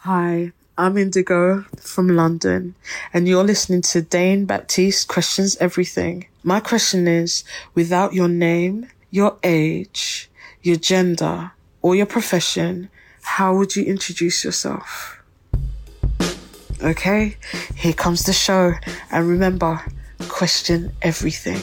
Hi, I'm Indigo from London, and you're listening to Dane Baptiste Questions Everything. My question is, without your name, your age, your gender, or your profession, how would you introduce yourself? Okay, here comes the show. And remember, question everything.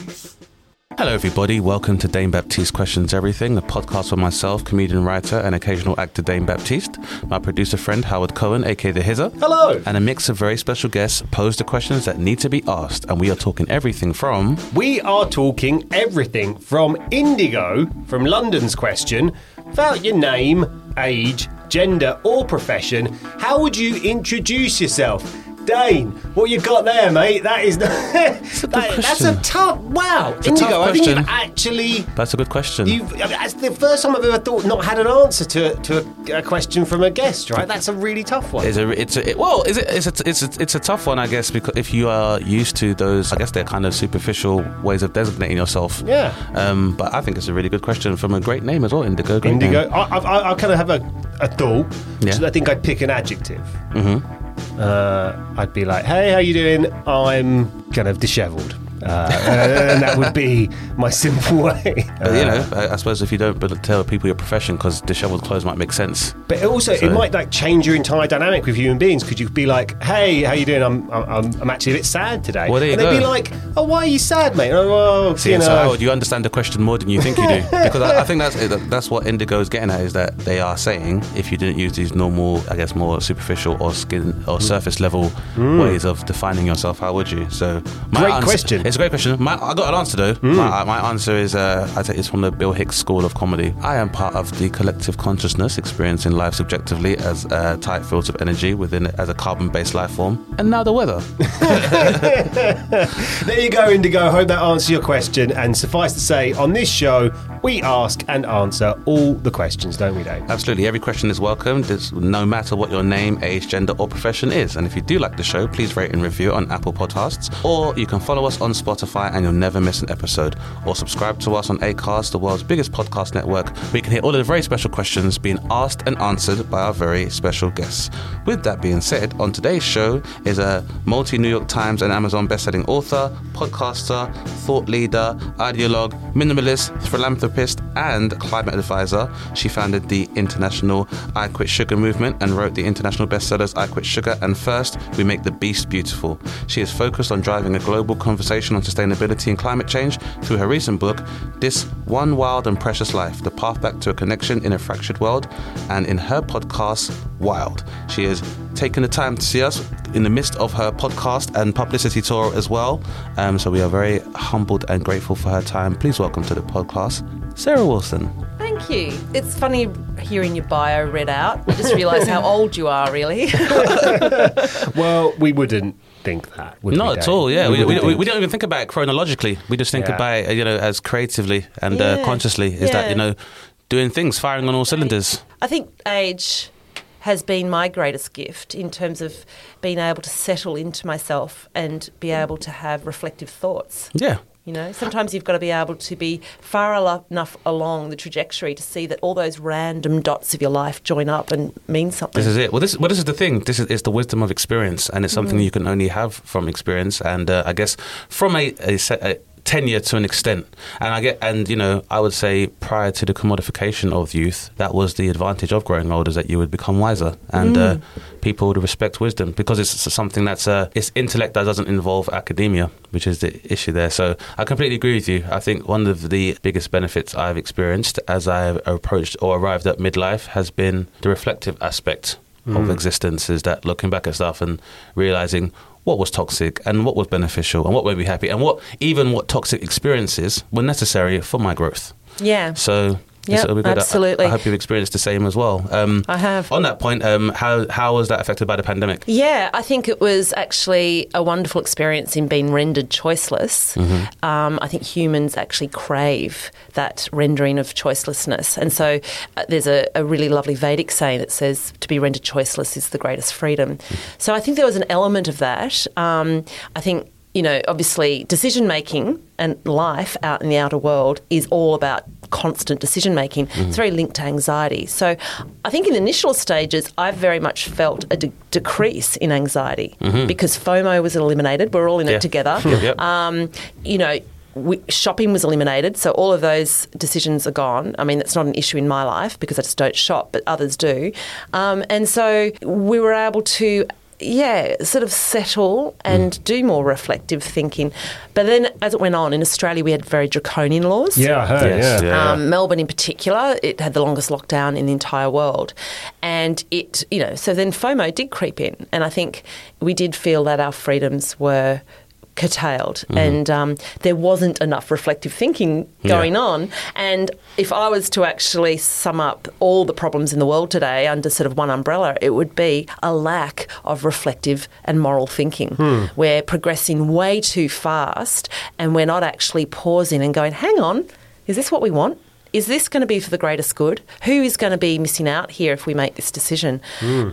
Hello, everybody. Welcome to Dane Baptiste Questions Everything, a podcast for myself, comedian, writer, and occasional actor Dane Baptiste, my producer friend Howard Cohen, aka The Hizzer. Hello. And a mix of very special guests pose the questions that need to be asked. And we are talking everything from. We are talking everything from Indigo, from London's question, about your name, age, gender, or profession, how would you introduce yourself? Dane, what you got there, mate? That is that, a good that's a tough. Wow, a Indigo. I think you've actually. That's a good question. You've, I mean, that's the first time I've ever thought not had an answer to to a, a question from a guest. Right, that's a really tough one. It's a, it's a, it- well, is it, it's a, it's a, it's a tough one, I guess, because if you are used to those, I guess they're kind of superficial ways of designating yourself. Yeah. Um, but I think it's a really good question from a great name as well, Indigo. Indigo. I, I, I kind of have a, a thought. Yeah. So I think I'd pick an adjective. Mm-hmm. Uh, I'd be like, "Hey, how you doing? I'm kind of dishevelled," uh, and that would be my simple way. But, you Uh, know, I, I suppose if you don't tell people your profession, because dishevelled clothes might make sense. But also, So- it might like change your entire dynamic with human beings. Could you be like, "Hey, how you doing? I'm, I'm, I'm actually a bit sad today," Well, and they'd be like, "Oh, why are you sad, mate?" Oh, well, See, you know, so you understand the question more than you think you do, because I, I think that's that's what Indigo is getting at is that they are saying if you didn't use these normal, I guess, more superficial or skin or surface level ways of defining yourself, how would you? So, my Great answer- question. It's a great question. My, I got an answer though. My, my answer is uh, I take it's from the Bill Hicks School of Comedy. I am part of the collective consciousness, experiencing life subjectively as uh, tight fields of energy within it as a carbon-based life form. And now the weather. There you go, Indigo. Hope that answers your question. And suffice to say, on this show, we ask and answer all the questions, don't we, Dave? Absolutely. Every question is welcomed, it's no matter what your name, age, gender, or profession is. And if you do like the show, please rate and review it on Apple Podcasts. Or you can follow us on Spotify and you'll never miss an episode. Or subscribe to us on Acast, the world's biggest podcast network, where you can hear all of the very special questions being asked and answered by our very special guests. With that being said, on today's show is a multi New York Times and Amazon bestselling author, podcaster, thought leader, ideologue, minimalist, philanthropist, and climate advisor. She founded the international I Quit Sugar movement and wrote the international bestsellers I Quit Sugar and First, We Make the Beast Beautiful. She is focused on driving a global conversation on sustainability and climate change through her recent book, This One Wild and Precious Life The Path Back to a Connection in a Fractured World, and in her podcast, Wild. She has taken the time to see us in the midst of her podcast and publicity tour as well. Um, so we are very humbled and grateful for her time. Please welcome to the podcast, Sarah Wilson. Thank you. It's funny hearing your bio read out. I just realised how old you are, really. Well, we wouldn't think that. Would Not we, at all. Yeah, we, we, wouldn't we, we don't even think about it chronologically. We just think Yeah. about it, you know, as creatively and uh, consciously. Is that you know, doing things, firing on all cylinders. I think age has been my greatest gift in terms of being able to settle into myself and be able to have reflective thoughts. Yeah. You know, sometimes you've got to be able to be far enough along the trajectory to see that all those random dots of your life join up and mean something. This is it. Well, this well, this is the thing. This is it's the wisdom of experience, and it's something you can only have from experience. And uh, I guess from a, a, a tenure to an extent. And I get, and you know, I would say prior to the commodification of youth, that was the advantage of growing older is that you would become wiser, and uh, people would respect wisdom because it's something that's uh, it's intellect that doesn't involve academia, which is the issue there. So I completely agree with you. I think one of the biggest benefits I've experienced as I've approached or arrived at midlife has been the reflective aspect of mm. existence. Is that looking back at stuff and realizing what was toxic and what was beneficial and what made me happy and what even what toxic experiences were necessary for my growth. yeah. So Yep, It'll. I- absolutely. I, hope you've experienced the same as well. Um, I have. On that point, um, how how was that affected by the pandemic? Yeah, I think it was actually a wonderful experience in being rendered choiceless. Mm-hmm. Um, I think humans actually crave that rendering of choicelessness. And so uh, there's a, a really lovely Vedic saying that says to be rendered choiceless is the greatest freedom. So I think there was an element of that. Um, I think you know, obviously, decision making and life out in the outer world is all about constant decision making. It's very linked to anxiety. So, I think in the initial stages, I've very much felt a de- decrease in anxiety because FOMO was eliminated. We're all in Yeah. it together. Yep. Um, you know, we, shopping was eliminated, so all of those decisions are gone. I mean, that's not an issue in my life because I just don't shop, but others do. Um, and so we were able to, yeah, sort of settle and do more reflective thinking. But then as it went on, in Australia, we had very draconian laws. Yeah, I heard. Yes, yeah. yeah. Um, Melbourne, in particular, it had the longest lockdown in the entire world, and it, you know, so then FOMO did creep in, and I think we did feel that our freedoms were curtailed, and um, there wasn't enough reflective thinking going Yeah. on. And if I was to actually sum up all the problems in the world today under sort of one umbrella, it would be a lack of reflective and moral thinking. We're progressing way too fast, and we're not actually pausing and going, "Hang on, is this what we want?" Is this going to be for the greatest good? Who is going to be missing out here if we make this decision?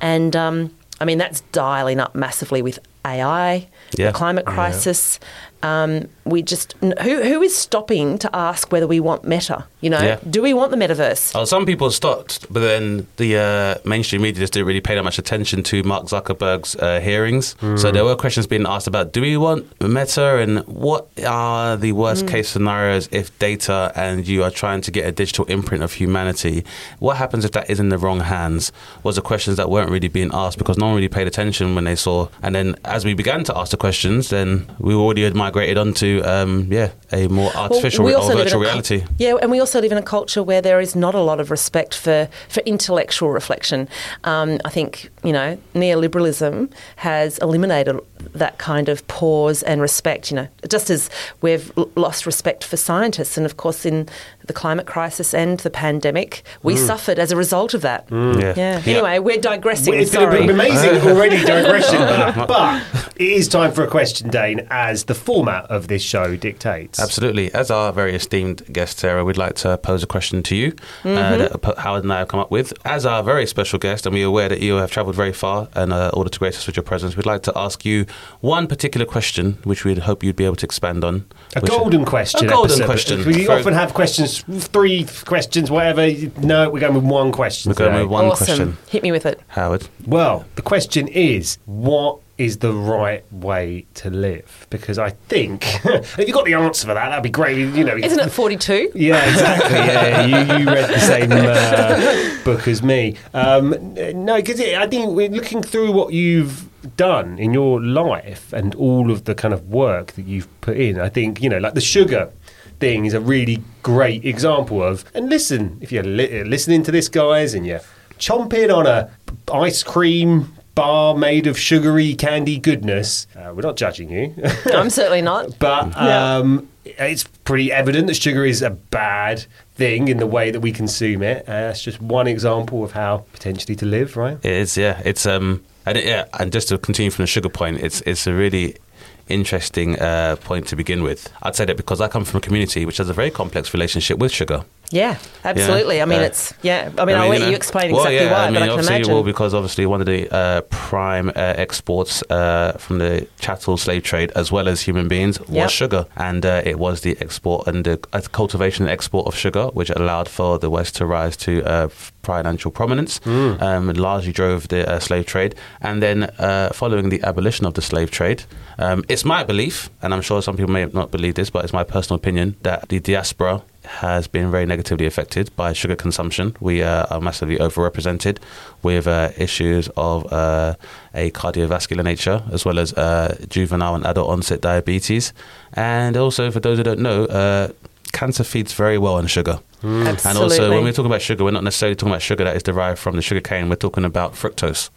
And um, I mean, that's dialing up massively with AI, Yeah. the climate crisis. Um, we just who who is stopping to ask whether we want meta? You know, Yeah. do we want the metaverse? Oh, some people stopped, but then the uh, mainstream media just didn't really pay that much attention to Mark Zuckerberg's uh, hearings. So there were questions being asked about: Do we want Meta, and what are the worst case scenarios if data and you are trying to get a digital imprint of humanity? What happens if that is in the wrong hands? Was the questions that weren't really being asked because no one really paid attention when they saw. And then as we began to ask the questions, then we already had migrated onto um, yeah a more artificial we or also live in virtual reality. Yeah, and we also live in a culture where there is not a lot of respect for, for intellectual reflection. Um, I think, you know, neoliberalism has eliminated that kind of pause and respect, you know, just as we've lost respect for scientists. And of course, in the climate crisis and the pandemic, we suffered as a result of that. Yeah. Yeah. Anyway, we're digressing. It's been sorry. an amazing already digression, but, but it is time for a question, Dane, as the format of this show dictates. Absolutely. As our very esteemed guest, Sarah, we'd like to pose a question to you uh, Mm-hmm. that Howard and I have come up with. As our very special guest, and we're aware that you have travelled very far and in uh, order to grace us with your presence, we'd like to ask you one particular question, which we'd hope you'd be able to expand on. A which- golden question. A golden episode. question. We For- often have questions, three questions, whatever. No, we're going with one question. We're going today. with one awesome. question. Hit me with it. Howard. Well, the question is, what is the right way to live? Because I think if you got the answer for that, that'd be great. You know, Isn't it 42? Yeah, exactly. Yeah, you, you read the same uh, book as me. Um, no, because I think we're looking through what you've done in your life and all of the kind of work that you've put in. I think you know, like the sugar thing is a really great example of. And listen, if you're li- listening to this, guys, and you're chomping on a ice cream bar made of sugary candy goodness, uh, we're not judging you. I'm certainly not. But um, it's pretty evident that sugar is a bad thing in the way that we consume it. Uh, that's just one example of how potentially to live, right? It is, yeah. It's um, and it, yeah, and just to continue from the sugar point, it's it's a really interesting uh, point to begin with. I'd say that because I come from a community which has a very complex relationship with sugar. Yeah, absolutely. I mean, uh, it's yeah. I mean, I'll let you, explain well, exactly yeah, why, I mean, but I can obviously, imagine. Well, because obviously one of the uh, prime uh, exports uh, from the chattel slave trade, as well as human beings, was Yep. sugar, and uh, it was the export and the uh, cultivation and export of sugar, which allowed for the West to rise to uh, financial prominence, um, and largely drove the uh, slave trade, and then uh, following the abolition of the slave trade, um, it's my belief, and I'm sure some people may not believe this, but it's my personal opinion that the diaspora has been very negatively affected by sugar consumption. We uh, are massively overrepresented with uh, issues of uh, a cardiovascular nature, as well as uh, juvenile and adult onset diabetes. And also, for those who don't know, uh, cancer feeds very well on sugar. And also, when we're talking about sugar, we're not necessarily talking about sugar that is derived from the sugar cane. We're talking about fructose,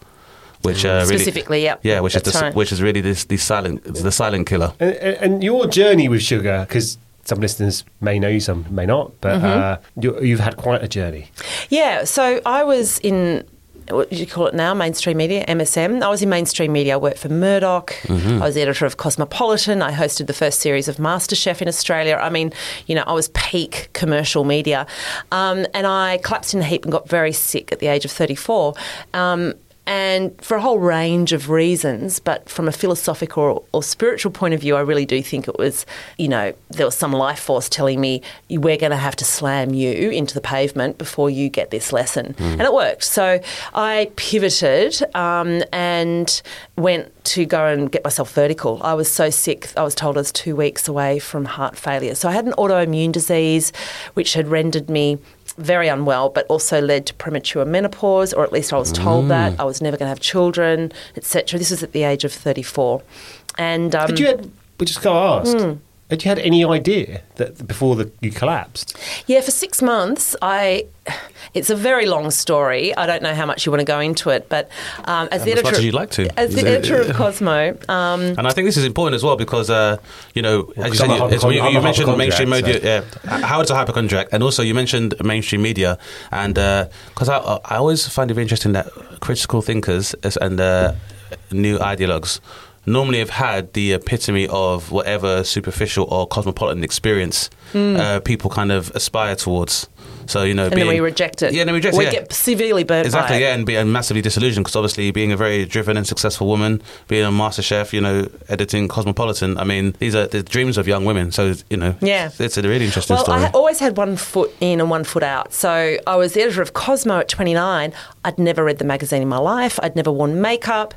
which uh, really, Specifically, yeah. yeah, which is the, right. which is really this the silent the silent killer. And, and and your journey with sugar, because some listeners may know you, some may not, but Mm-hmm. uh, you, you've had quite a journey. Yeah, so I was in what do you call it now? Mainstream media, MSM. I was in mainstream media. I worked for Murdoch. I was the editor of Cosmopolitan. I hosted the first series of MasterChef in Australia. I mean, you know, I was peak commercial media. Um, and I collapsed in a heap and got very sick at the age of 34. Um, and for a whole range of reasons, but from a philosophical or, or spiritual point of view, I really do think it was, you know, there was some life force telling me we're going to have to slam you into the pavement before you get this lesson, and it worked. So I pivoted um, and went to go and get myself vertical. I was so sick. I was told I was two weeks away from heart failure. So I had an autoimmune disease, which had rendered me very unwell, but also led to premature menopause, or at least I was told that I was never going to have children, etc. This was at the age of 34, and um, Had you had, we just got asked, Hmm. Had you had any idea that before the, you collapsed? yeah, for six months, I. It's a very long story. I don't know how much you want to go into it, but um, as the as editor, much as you'd like to. as the editor of Cosmo, um, And I think this is important as well because, uh, you know, as you said, you, it's- you, you mentioned mainstream hypochondriac, media. Yeah, Howard's a hypochondriac, and also you mentioned mainstream media, and because I, I always find it very interesting that critical thinkers and uh, new ideologues normally have had the epitome of whatever superficial or cosmopolitan experience uh, people kind of aspire towards. So you know, and then we reject it. Yeah, then we reject We it. yeah. get severely burnt Exactly, yeah, and being massively disillusioned because obviously being a very driven and successful woman, being a master chef, you know, editing Cosmopolitan. I mean, these are the dreams of young women. So you know, Yeah. it's a really interesting Well, story. I always had one foot in and one foot out. So I was the editor of Cosmo at 29. I'd never read the magazine in my life. I'd never worn makeup.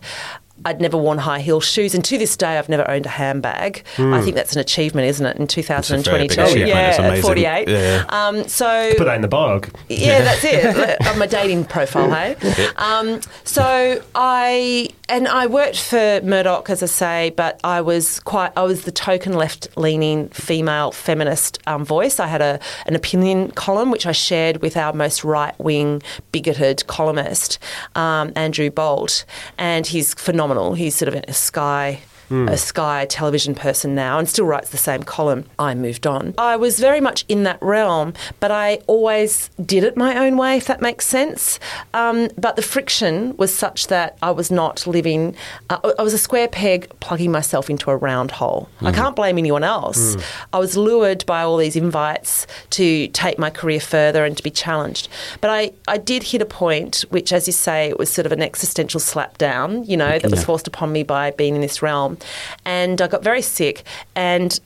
I'd never worn high heel shoes, and to this day, I've never owned a handbag. I think that's an achievement, isn't it? In 2022, big yeah, It's at 48. Yeah. Um, so Put that in the bog. yeah, that's it. On my dating profile, hey. Um, so I and I worked for Murdoch, as I say, but I was quite. I was the token left-leaning female feminist um, voice. I had a an opinion column which I shared with our most right-wing, bigoted columnist, um, Andrew Bolt, and he's phenomenal. He's sort of a Sky a Sky television person now and still writes the same column. I moved on. I was very much in that realm, but I always did it my own way, if that makes sense. Um, but the friction was such that I was not living, uh, I was a square peg plugging myself into a round hole. I can't blame anyone else. I was lured by all these invites to take my career further and to be challenged. But I, I did hit a point, which, as you say, it was sort of an existential slap down, you know, that was forced upon me by being in this realm. And I got very sick. And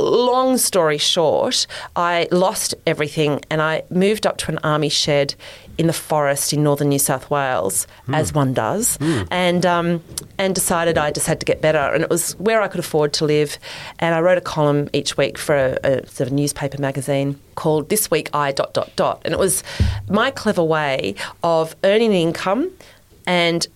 long story short, I lost everything and I moved up to an army shed in the forest in northern New South Wales, as one does, and um, and decided I just had to get better. And it was where I could afford to live. And I wrote a column each week for a, a sort of newspaper magazine called This Week I dot dot dot, and it was my clever way of earning income and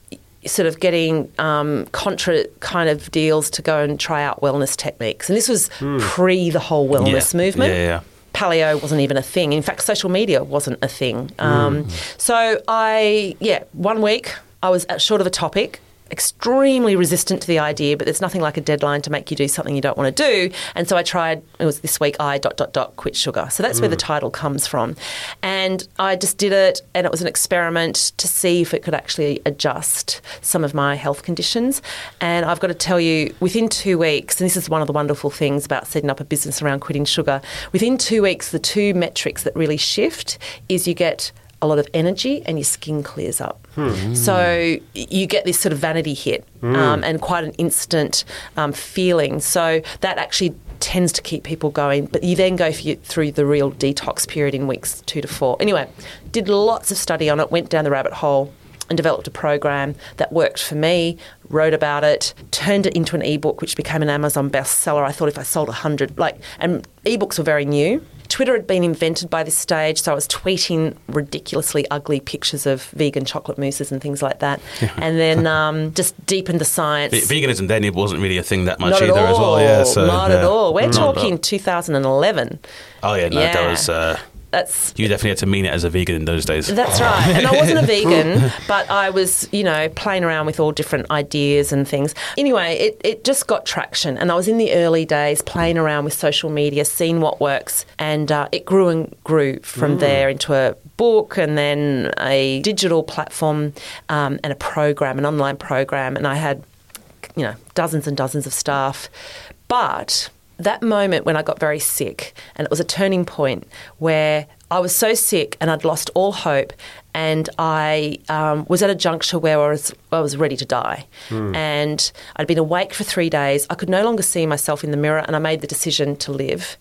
sort of getting um, contra kind of deals to go and try out wellness techniques. And this was pre the whole wellness Yeah. movement. Yeah, yeah. Paleo wasn't even a thing. In fact, social media wasn't a thing. Um, So I, yeah, one week I was at short of a topic. Extremely resistant to the idea, but there's nothing like a deadline to make you do something you don't want to do. And so I tried. It was this week. I dot dot dot quit sugar. So that's where the mm. title comes from. And I just did it, and it was an experiment to see if it could actually adjust some of my health conditions. And I've got to tell you, within two weeks, and this is one of the wonderful things about setting up a business around quitting sugar. Within two weeks, the two metrics that really shift is you get a lot of energy and your skin clears up. So you get this sort of vanity hit um, and quite an instant um, feeling. So that actually tends to keep people going. But you then go through the real detox period in weeks two to four. Anyway, did lots of study on it, went down the rabbit hole. And developed a program that worked for me, wrote about it, turned it into an ebook, which became an Amazon bestseller. I thought if I sold 100, like, and ebooks were very new. Twitter had been invented by this stage, so I was tweeting ridiculously ugly pictures of vegan chocolate mousses and things like that. and then um, just deepened the science. Ve- Veganism then it wasn't really a thing that much either as well. Yeah, so Not at all. We're Not talking all. 2011. Oh yeah, no, that Yeah. was uh, that's You definitely had to mean it as a vegan in those days. that's right. And I wasn't a vegan, but I was, you know, playing around with all different ideas and things. Anyway, it, it just got traction. And I was in the early days playing around with social media, seeing what works. And uh, it grew and grew from there into a book and then a digital platform um, and a program, an online program. And I had, you know, dozens and dozens of staff. But that moment when I got very sick, and it was a turning point where I was so sick and I'd lost all hope, and I um, was at a juncture where I was, I was ready to die. Hmm. And I'd been awake for three days. I could no longer see myself in the mirror, and I made the decision to live.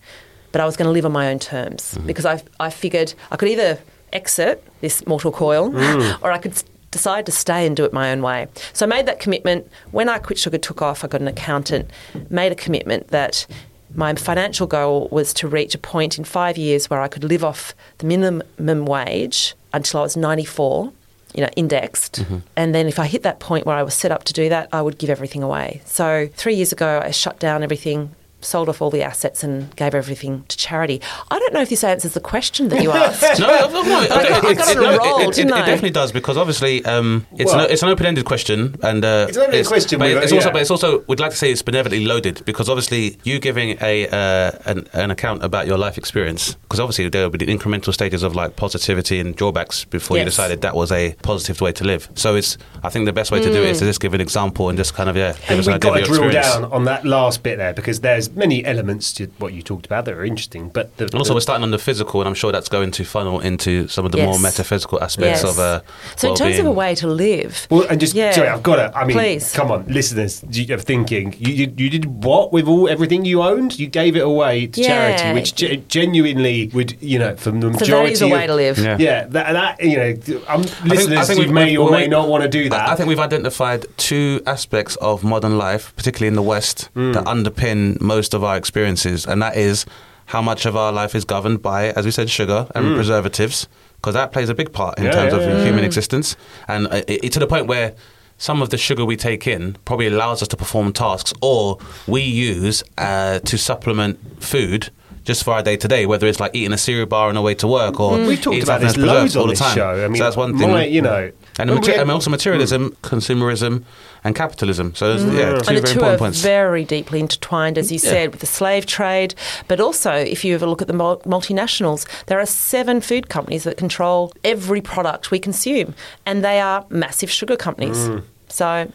But I was going to live on my own terms hmm. because I, I figured I could either exit this mortal coil hmm. or I could s- decide to stay and do it my own way. So I made that commitment. When I quit sugar took off, I got an accountant, made a commitment that my financial goal was to reach a point in five years where I could live off the minimum wage until I was 94, you know, indexed. Mm-hmm. And then if I hit that point where I was set up to do that, I would give everything away. So three years ago, I shut down everything. Sold off all the assets and gave everything to charity. I don't know if this answers the question that you asked. No, no, no, I got- I got on a no, roll, it, it, didn't it I? definitely does because obviously um, it's, Well- an, it's an open-ended question, and uh, It's an open-ended question, But with- it's also, yeah. but it's also, we'd like to say it's benevolently loaded because obviously you giving a uh, an, an account about your life experience because obviously there will be the incremental stages of like positivity and drawbacks before you decided that was a positive way to live. So it's, I think the best way to do it is to just give an example and just kind of yeah, give And us an we've got to drill experience. down on that last bit there because there's many elements to what you talked about that are interesting. But the, And also, the- we're starting on the physical, and I'm sure that's going to funnel into some of the more metaphysical aspects Yes. of uh, so in terms of a way to live, Well, and just Yeah. sorry, I've got to. I mean, Please. come on, listeners, you- are thinking you, you you did what with all everything you owned? You gave it away to Yeah. charity, which ge- genuinely would, you know, from the so majority. that is a way of- to live. Yeah. Yeah, that, that you know, um, I listeners, you we've- may we've- or may not want to do that. I, I think we've identified two aspects of modern life, particularly in the West, Hmm. that underpin most of our experiences, and that is how much of our life is governed by, as we said, sugar and preservatives, because that plays a big part in. Yeah, terms yeah, of yeah, human existence, and it, it- to the point where. Some of the sugar we take in probably allows us to perform tasks, or we use uh, to supplement food just for our day to day, whether it's like eating a cereal bar on the way to work or We've talked about this loads on all the this time. show. I mean, so that's one thing. my- you know, and, when mate- we and also materialism, consumerism, and capitalism. So there's, yeah, two and very the two important are points. very deeply intertwined, as you said, with the slave trade. But also, if you ever look at the multinationals, there are seven food companies that control every product we consume, and they are massive sugar companies. Mm. So,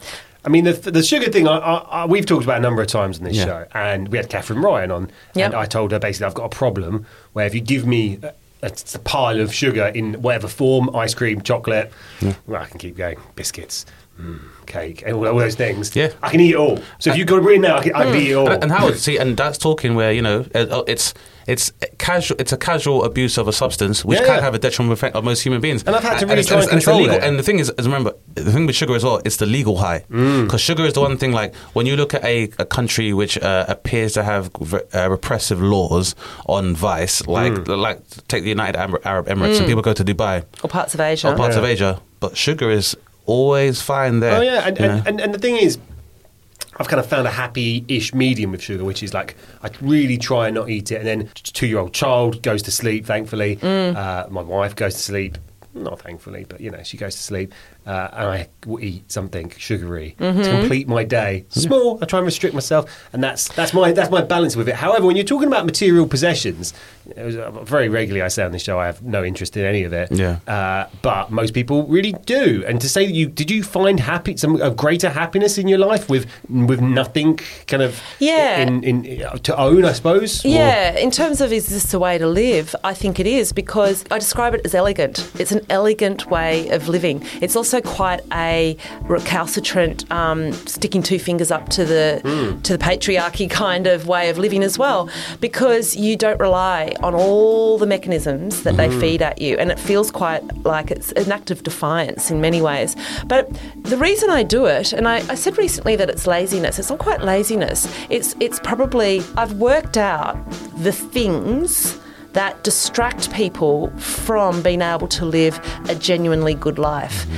I mean, the, the sugar thing, I, I, I, we've talked about a number of times in this Yeah. show, and we had Catherine Ryan on, Yep. and I told her basically I've got a problem where if you give me a, a, a pile of sugar in whatever form, ice cream, chocolate, well, I can keep going, biscuits, mm, cake, and all, all those things, Yeah. I can eat it all. So if you got it in there, I can, I can eat it all. and, and Howard, see, and that's talking where you know uh, it's it's casual. It's a casual abuse of a substance, which Yeah, can yeah. have a detrimental effect on most human beings. And I've had to And really it's- try and it's- it's control illegal. it. And the thing is, is remember, the thing with sugar as well, it's the legal high. Mm. Because sugar is the one thing. Like when you look at a, a country which uh, appears to have v- uh, repressive laws on vice, like Mm. like take the United Arab Arab Emirates, and people go to Dubai or parts of Asia. or parts of Asia, but sugar is always fine there. Oh yeah, and, and, and, and the thing is, I've kind of found a happy-ish medium with sugar, which is like I really try and not eat it, and then two-year-old child goes to sleep. Thankfully, uh, my wife goes to sleep. Not thankfully, but you know she goes to sleep, uh, and I will eat something sugary to complete my day. Small, I try and restrict myself, and that's that's my that's my balance with it. However, when you're talking about material possessions, it was, uh, very regularly I say on this show I have no interest in any of it. Yeah. Uh, but most people really do. And to say that you did you find happy some a greater happiness in your life with with nothing kind of Yeah. in, in to own, I suppose. Or- Yeah, in terms of is this a way to live, I think it is because I describe it as elegant. It's an elegant way of living. It's also quite a recalcitrant, um, sticking two fingers up to the hmm. to the patriarchy kind of way of living as well, because you don't rely on all the mechanisms that they hmm. feed at you, and it feels quite like it's an act of defiance in many ways. But the reason I do it, and I, I said recently that it's laziness. It's not quite laziness. It's it's probably I've worked out the things that distract people from being able to live a genuinely good life. Mm-hmm.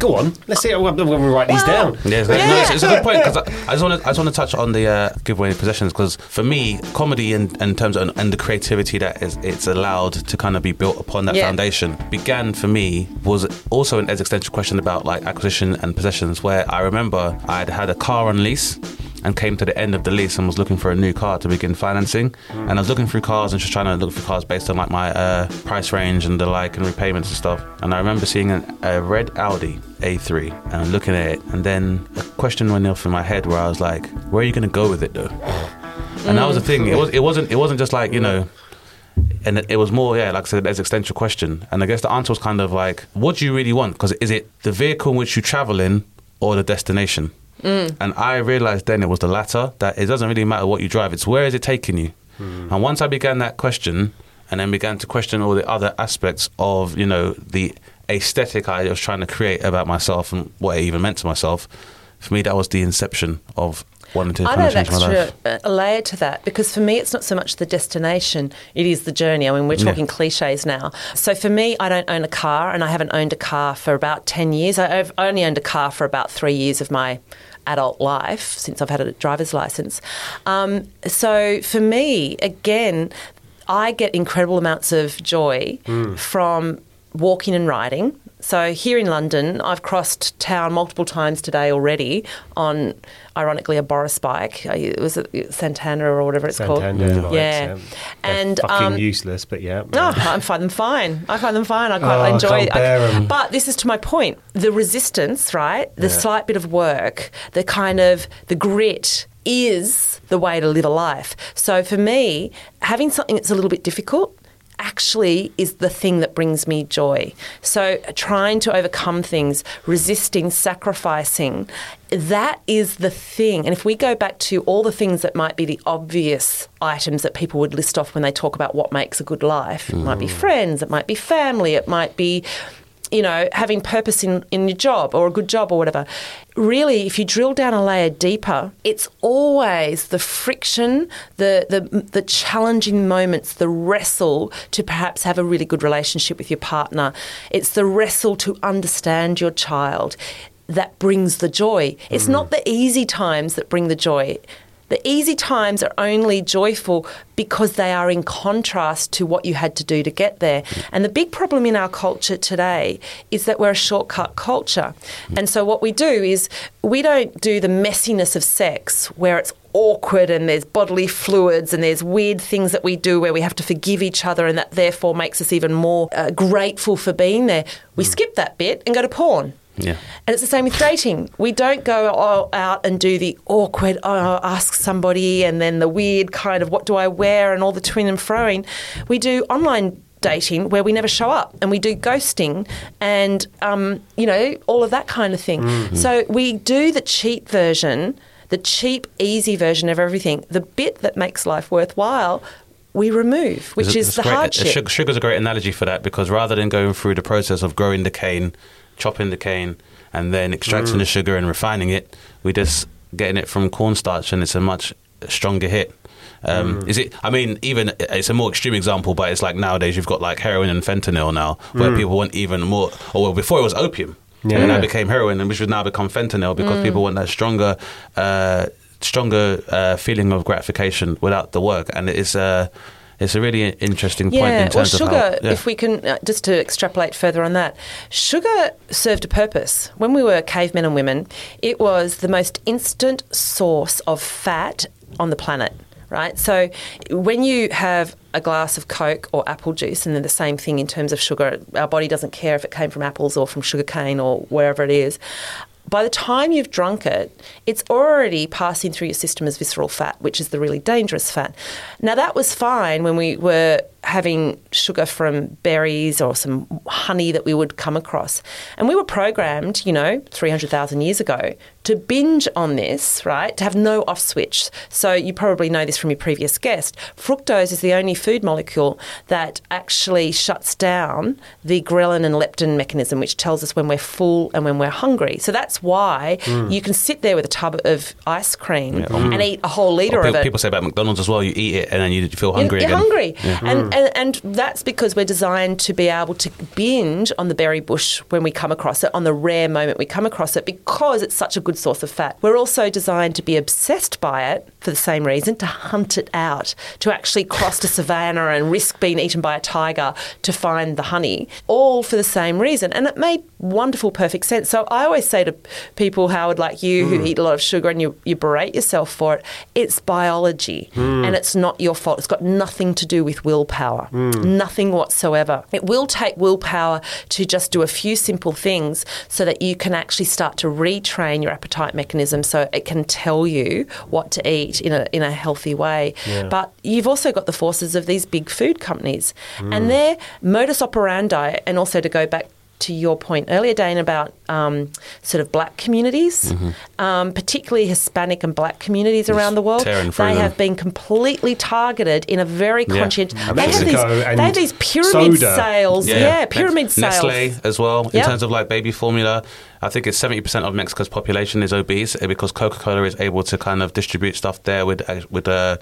Go on. Let's see. I'm going to write these down. Yeah, it's, no, it's, it's a good point because I, I just want to I just want to touch on the uh, giveaway possessions because for me, comedy in, in terms of and the creativity that is it's allowed to kind of be built upon that Yeah. foundation began for me was also an existential question about like acquisition and possessions. Where I remember I'd had a car on lease and came to the end of the lease and was looking for a new car to begin financing. And I was looking through cars and just trying to look for cars based on like my uh, price range and the like and repayments and stuff. And I remember seeing an, a red Audi A3 and looking at it, and then a question went off in my head where I was like, "Where are you going to go with it, though?" And that was the thing. It was. It wasn't. It wasn't just like you know. And it, was more, yeah, like I said, existential question. And I guess the answer was kind of like, what do you really want? Because is it the vehicle in which you travel in or the destination? Mm. And I realized then it was the latter, that it doesn't really matter what you drive, it's where is it taking you? Mm. And once I began that question and then began to question all the other aspects of, you know, the aesthetic I was trying to create about myself and what it even meant to myself, for me, that was the inception of wanting to I'd add extra a layer to that because for me it's not so much the destination, it is the journey. I mean, we're talking cliches now. So for me, I don't own a car and I haven't owned a car for about 10 years. I- I've only owned a car for about three years of my adult life since I've had a driver's license. Um, so for me, again, I get incredible amounts of joy from walking and riding. So here in London, I've crossed town multiple times today already on, ironically, a Boris bike. Uh, It was a Santana or whatever it's Santander called. bikes, yeah. They're And fucking um, useless, but yeah. Oh, I find them fine. I find them fine. I quite Oh, enjoy can't it. bear 'em. But this is to my point. The resistance, right? The slight bit of work, the kind of the grit is the way to live a life. So for me, having something that's a little bit difficult actually is the thing that brings me joy. So trying to overcome things, resisting, sacrificing, that is the thing. And if we go back to all the things that might be the obvious items that people would list off when they talk about what makes a good life, it might be mm. friends, it might be family, it might be you know, having purpose in, in your job or a good job or whatever. Really, if you drill down a layer deeper, it's always the friction, the, the, the challenging moments, the wrestle to perhaps have a really good relationship with your partner. It's the wrestle to understand your child that brings the joy. It's mm. not the easy times that bring the joy. The easy times are only joyful because they are in contrast to what you had to do to get there. And the big problem in our culture today is that we're a shortcut culture. And so what we do is we don't do the messiness of sex where it's awkward and there's bodily fluids and there's weird things that we do where we have to forgive each other and that therefore makes us even more uh, grateful for being there. We skip that bit and go to porn. Yeah. And it's the same with dating. We don't go out and do the awkward, oh, ask somebody, and then the weird kind of what do I wear and all the twin and froing. We do online dating where we never show up and we do ghosting and, um, you know, all of that kind of thing. So we do the cheap version, the cheap, easy version of everything. The bit that makes life worthwhile, we remove, which It's- is it's the great. hardship. Sugar, sugar's a great analogy for that because rather than going through the process of growing the cane, chopping the cane, and then extracting the sugar and refining it, We're just getting it from cornstarch, and it's a much stronger hit. Um, Is it? I mean, even it's a more extreme example, but it's like nowadays you've got like heroin and fentanyl now, where people want even more. Or well, before it was opium, yeah. and then that became heroin, and which has now become fentanyl because people want that stronger. Uh, stronger uh, feeling of gratification without the work, and it's uh, it's a really interesting point Yeah, in well, sugar, of how. Yeah. if we can, uh, just to extrapolate further on that, sugar served a purpose. When we were cavemen and women, it was the most instant source of fat on the planet. Right, so when you have a glass of Coke or apple juice, and they're the same thing in terms of sugar, our body doesn't care if it came from apples or from sugar cane or wherever it is. By the time you've drunk it, it's already passing through your system as visceral fat, which is the really dangerous fat. Now, that was fine when we were having sugar from berries or some honey that we would come across. And we were programmed, you know, 300,000 years ago to binge on this, right? To have no off switch. So you probably know this from your previous guest. Fructose is the only food molecule that actually shuts down the ghrelin and leptin mechanism, which tells us when we're full and when we're hungry. So that's why mm. you can sit there with a tub of ice cream um, and eat a whole litre Or of people, it. people say about McDonald's as well. You eat it and then you feel hungry You're, again. hungry, and, mm. Mm. and and that's because we're designed to be able to binge on the berry bush when we come across it, on the rare moment we come across it, because it's such a good source of fat. We're also designed to be obsessed by it for the same reason, to hunt it out, to actually cross to savannah and risk being eaten by a tiger to find the honey, all for the same reason. And it made wonderful, perfect sense. So I always say to people, Howard, like you, who mm. eat a lot of sugar and you, you berate yourself for it, it's biology mm. and it's not your fault. It's got nothing to do with willpower, nothing whatsoever. It will take willpower to just do a few simple things so that you can actually start to retrain your appetite mechanism so it can tell you what to eat in a, in a healthy way. But you've also got the forces of these big food companies and mm. their modus operandi, and also to go back to your point earlier, Dane, about um, sort of black communities, um, particularly Hispanic and black communities around the world. They them. have been completely targeted in a very Yeah. conscientious. And They have these. They have these pyramid soda. sales. Yeah, pyramid Next- sales. Nestle as well. In Yep. terms of like baby formula, I think it's seventy percent of Mexico's population is obese because Coca Cola is able to kind of distribute stuff there with uh, with uh,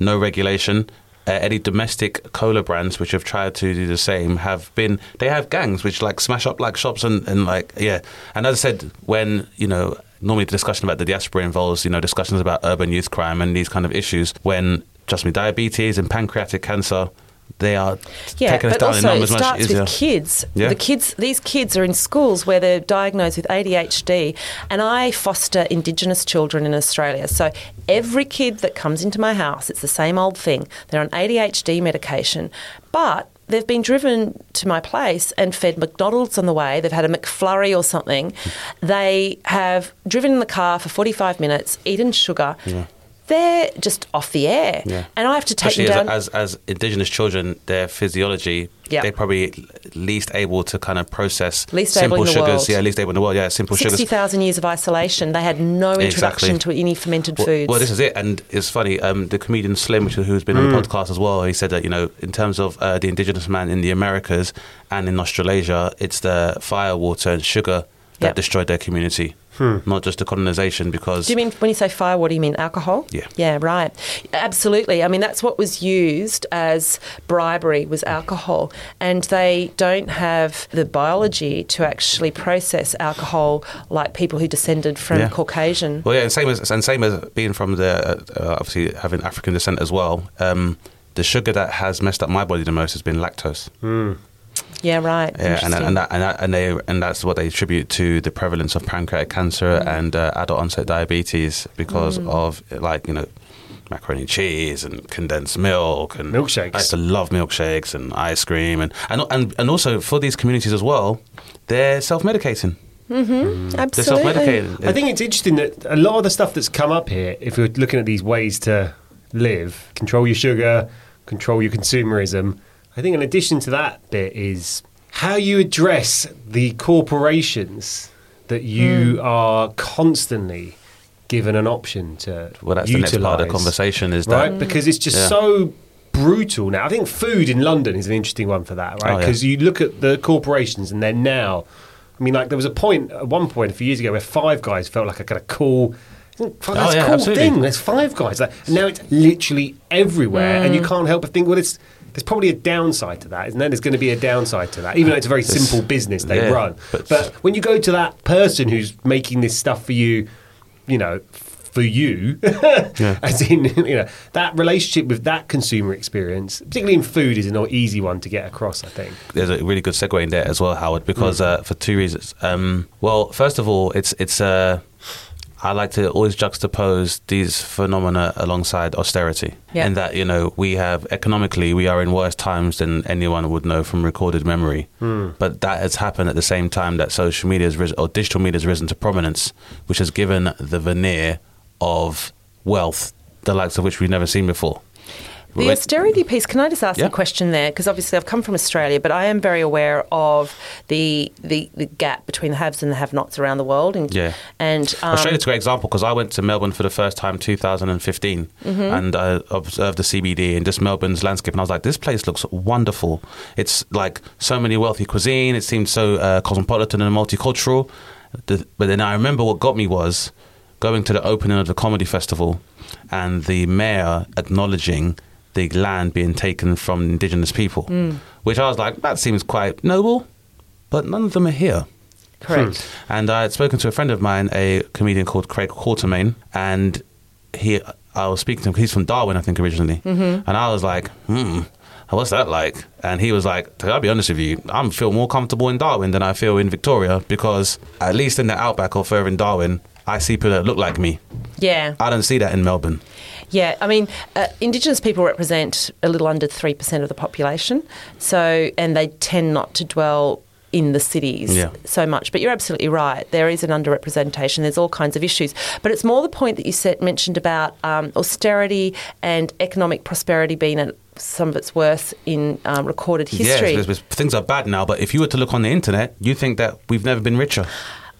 no regulation. Uh, any domestic cola brands which have tried to do the same have been they have gangs which like smash up like shops and, and like yeah. And as I said when you know normally the discussion about the diaspora involves you know discussions about urban youth crime and these kind of issues when trust me diabetes and pancreatic cancer they are Yeah, taking us but down also in it numbers much starts easier. with kids. Yeah. The kids, these kids are in schools where they're diagnosed with ADHD, and I foster Indigenous children in Australia. So every kid that comes into my house, it's the same old thing. They're on ADHD medication, but they've been driven to my place and fed McDonald's on the way. They've had a McFlurry or something. They have driven in the car for 45 minutes, eaten sugar. They're just off the air. Yeah. And I have to take Especially them down. as, as, as Indigenous children, their physiology, Yeah. they're probably least able to kind of process Least able simple in the sugars. world. Yeah, least able in the world. Yeah, simple sugars. 60,000 years of isolation. They had no introduction Exactly. to any fermented Well, foods. well, this is it, and it's funny. Um, the comedian Slim, which, who's been on the podcast as well, he said that you know, in terms of uh, the indigenous man in the Americas and in Australasia, it's the fire, water, and sugar that Yep. destroyed their community, not just the colonization. Because Do you mean when you say fire? What do you mean alcohol? Yeah. Yeah, right. Absolutely. I mean that's what was used as bribery was alcohol, and they don't have the biology to actually process alcohol like people who descended from Yeah. Caucasian. Well, yeah, and same as and same as being from the uh, uh, obviously having African descent as well. Um, the sugar that has messed up my body the most has been lactose. Yeah, right. Yeah, and, and that and that, and they and that's what they attribute to the prevalence of pancreatic cancer mm. and uh, adult onset diabetes because mm. of like you know macaroni and cheese and condensed milk and Milkshakes. I used to love milkshakes and ice cream and and and, and also for these communities as well, they're self medicating. Mm-hmm. Mm. They're self medicating. I think it's interesting that a lot of the stuff that's come up here, if we're looking at these ways to live, control your sugar, control your consumerism, I think in addition to that bit is how you address the corporations that you Hmm. are constantly given an option to well, that's the next part of the conversation is right? that Because it's just Yeah. so brutal now. I think food in London is an interesting one for that, right? Oh, yeah. Because you look at the corporations and they're now. I mean, like there was a point at one point a few years ago where Five Guys felt like a kind of cool. That's Oh, a yeah, cool absolutely. thing. There's Five Guys. Like, and now it's literally everywhere, and you Mm. can't help but think, well, it's there's probably a downside to that, isn't there? There's going to be a downside to that, even though it's a very It's- simple business they yeah, run. but- but when you go to that person who's making this stuff for you, you know, for you, as in you know that relationship with that consumer experience, particularly in food, is an easy one to get across. I think. there's a really good segue in there as well, Howard, because uh, for two reasons. Um, well, first of all, it's it's uh, I like to always juxtapose these phenomena alongside austerity, Yeah. in that you know we have economically we are in worse times than anyone would know from recorded memory, hmm. but that has happened at the same time that social media has risen, or digital media has risen to prominence, which has given the veneer of wealth the likes of which we've never seen before. The austerity piece, can I just ask Yeah. a question there? Because obviously I've come from Australia, but I am very aware of the the, the gap between the haves and the have nots around the world. And, Yeah. and um, Australia's a great example because I went to Melbourne for the first time 2015 Mm-hmm. and I observed the CBD and just Melbourne's landscape and I was like, this place looks wonderful. It's like so many wealthy cuisine. It seemed so uh, cosmopolitan and multicultural. The, but then I remember what got me was going to the opening of the comedy festival and the mayor acknowledging the land being taken from indigenous people, Mm. which I was like, that seems quite noble, but none of them are here. correct. And I had spoken to a friend of mine, a comedian called Craig Quartermaine, and he, I was speaking to him. He's from Darwin, I think, originally, and I was like, hmm. What's that like? And he was like, I'll be honest with you, I feel more comfortable in Darwin than I feel in Victoria because at least in the outback or further in Darwin, I see people that look like me. Yeah. I don't see that in Melbourne. Yeah, I mean, uh, Indigenous people represent a little under 3% of the population. So, and they tend not to dwell in the cities Yeah. so much. But you're absolutely right. There is an underrepresentation. There's all kinds of issues. But it's more the point that you said, mentioned about um, austerity and economic prosperity being at some of its worst in um, recorded history. Yes, things are bad now, but if you were to look on the internet, you think that we've never been richer.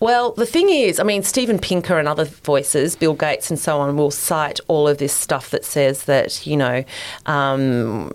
Well, the thing is, I mean, Steven Pinker and other voices, Bill Gates and so on, will cite all of this stuff that says that, you know, um,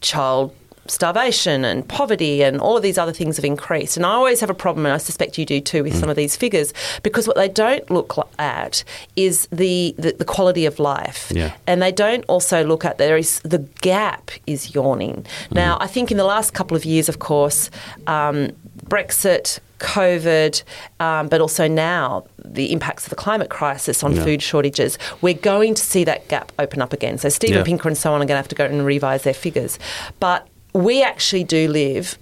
child starvation and poverty and all of these other things have increased. And I always have a problem, and I suspect you do too, with some of these figures, because what they don't look at is the, the, the quality of life. Yeah. And they don't also look at there is the gap is yawning. Now, I think in the last couple of years, of course, um, Brexit, COVID, um, but also now the impacts of the climate crisis on Yeah. food shortages, we're going to see that gap open up again. So Steven Yeah. Pinker and so on are going to have to go and revise their figures. But we actually do live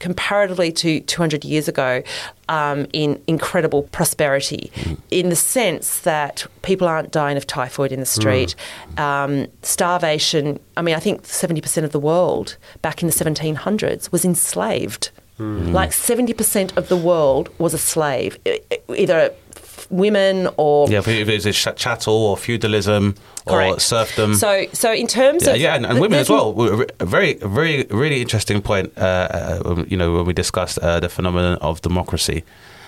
comparatively to 200 years ago um, in incredible prosperity in the sense that people aren't dying of typhoid in the street um, starvation i mean i think 70% of the world back in the 1700s was enslaved like 70% of the world was a slave either women or Yeah, if it- a chattel or feudalism or serfdom. so so in terms Yeah, of yeah, and, and women as well. A very, very, really interesting point. Uh, uh, you know, when we discussed uh, the phenomenon of democracy